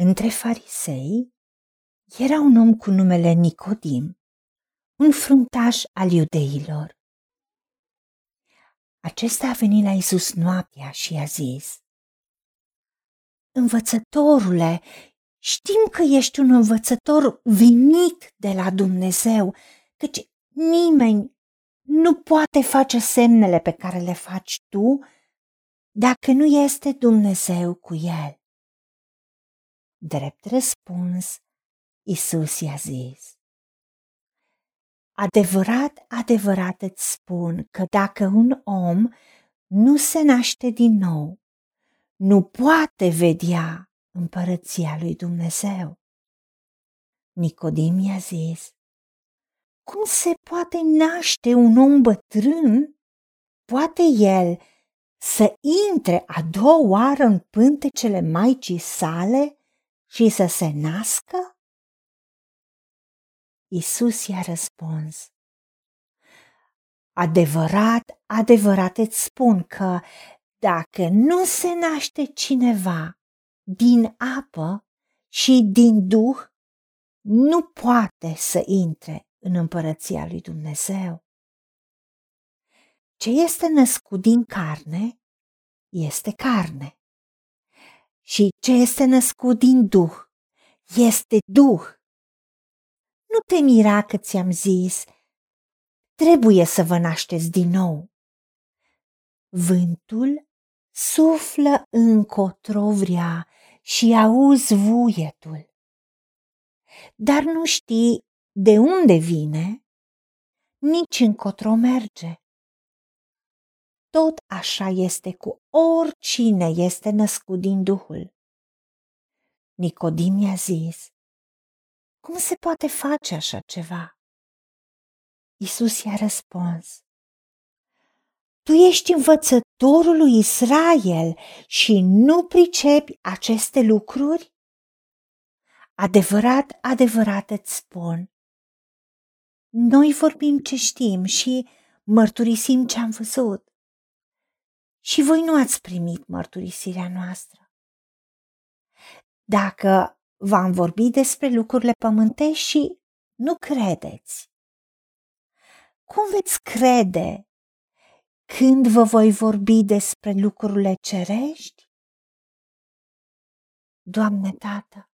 Între farisei era un om cu numele Nicodim, un fruntaș al iudeilor. Acesta a venit la Isus noaptea și i-a zis, Învățătorule, știm că ești un învățător venit de la Dumnezeu, căci nimeni nu poate face semnele pe care le faci tu dacă nu este Dumnezeu cu el. Drept răspuns, Isus i-a zis, Adevărat, adevărat îți spun că dacă un om nu se naște din nou, nu poate vedea împărăția lui Dumnezeu. Nicodim i-a zis, cum se poate naște un om bătrân? Poate el să intre a doua oară în pântecele Maicii sale și să se nască? Isus i-a răspuns, Adevărat, adevărat îți spun că dacă nu se naște cineva din apă și din duh, nu poate să intre în împărăția lui Dumnezeu. Ce este născut din carne este carne și ce este născut din Duh este Duh. Nu te mira că ți-am zis, trebuie să vă nașteți din nou. Vântul suflă încotro vrea și auzi vuietul. Dar nu știi de unde vine, nici încotro merge. Tot așa este cu oricine este născut din Duhul. Nicodim i-a zis, cum se poate face așa ceva? Isus i-a răspuns, tu ești învățătorul lui Israel și nu pricepi aceste lucruri? Adevărat, adevărat îți spun. Noi vorbim ce știm și mărturisim ce am văzut și voi nu ați primit mărturisirea noastră. Dacă v-am vorbit despre lucrurile pământești și nu credeți, cum veți crede când vă voi vorbi despre lucrurile cerești? Doamne Tată,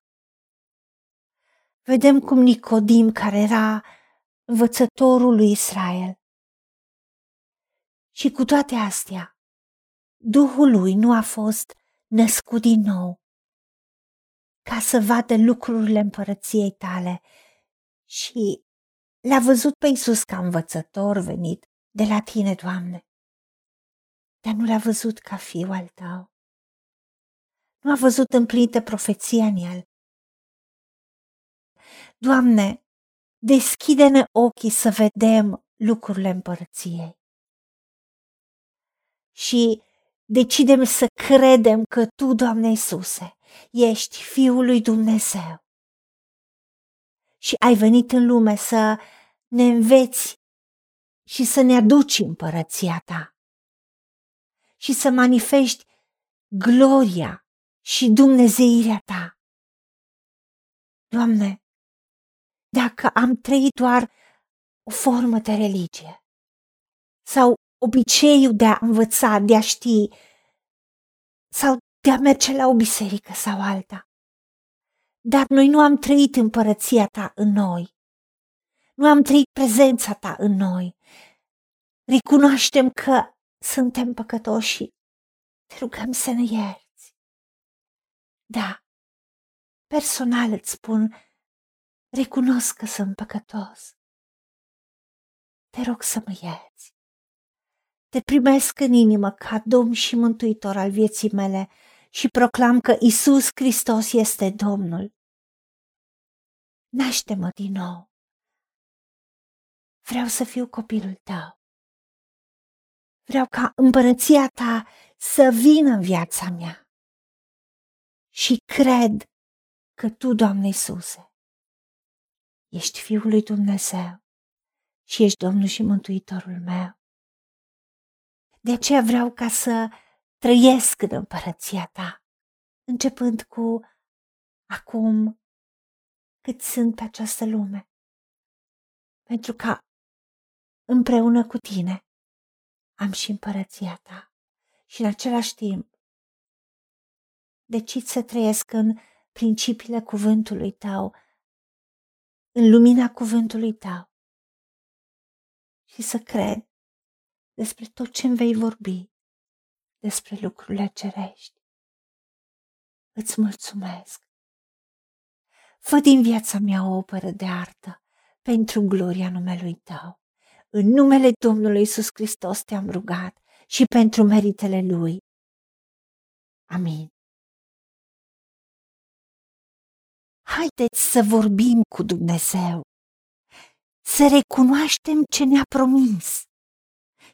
vedem cum Nicodim, care era învățătorul lui Israel, și cu toate astea, Duhul lui nu a fost născut din nou ca să vadă lucrurile împărăției tale și l-a văzut pe Iisus ca învățător venit de la tine, Doamne, dar nu l-a văzut ca fiul al tău. Nu a văzut împlinită profeția în el. Doamne, deschide-ne ochii să vedem lucrurile împărăției. Și decidem să credem că Tu, Doamne Iisuse, ești Fiul lui Dumnezeu și ai venit în lume să ne înveți și să ne aduci împărăția Ta și să manifesti gloria și dumnezeirea Ta. Doamne, dacă am trăit doar o formă de religie sau obiceiul de a învăța, de a ști sau de a merge la o biserică sau alta. Dar noi nu am trăit împărăția ta în noi. Nu am trăit prezența ta în noi. Recunoaștem că suntem păcătoși și te rugăm să ne ierți. Da, personal îți spun, recunosc că sunt păcătos. Te rog să mă ierți. Te primesc în inimă ca Domn și Mântuitor al vieții mele și proclam că Isus Hristos este Domnul. Naște-mă din nou. Vreau să fiu copilul tău. Vreau ca împărăția ta să vină în viața mea. Și cred că tu, Doamne Iisuse, ești Fiul lui Dumnezeu și ești Domnul și Mântuitorul meu. De aceea vreau ca să trăiesc în împărăția ta, începând cu acum cât sunt pe această lume, pentru că împreună cu tine am și împărăția ta. Și în același timp decid să trăiesc în principiile cuvântului tău, în lumina cuvântului tău și să cred despre tot ce îmi vei vorbi, despre lucrurile cerești. Îți mulțumesc. Fă din viața mea o operă de artă pentru gloria numelui tău. În numele Domnului Isus Hristos te-am rugat și pentru meritele Lui. Amin. Haideți să vorbim cu Dumnezeu, să recunoaștem ce ne-a promis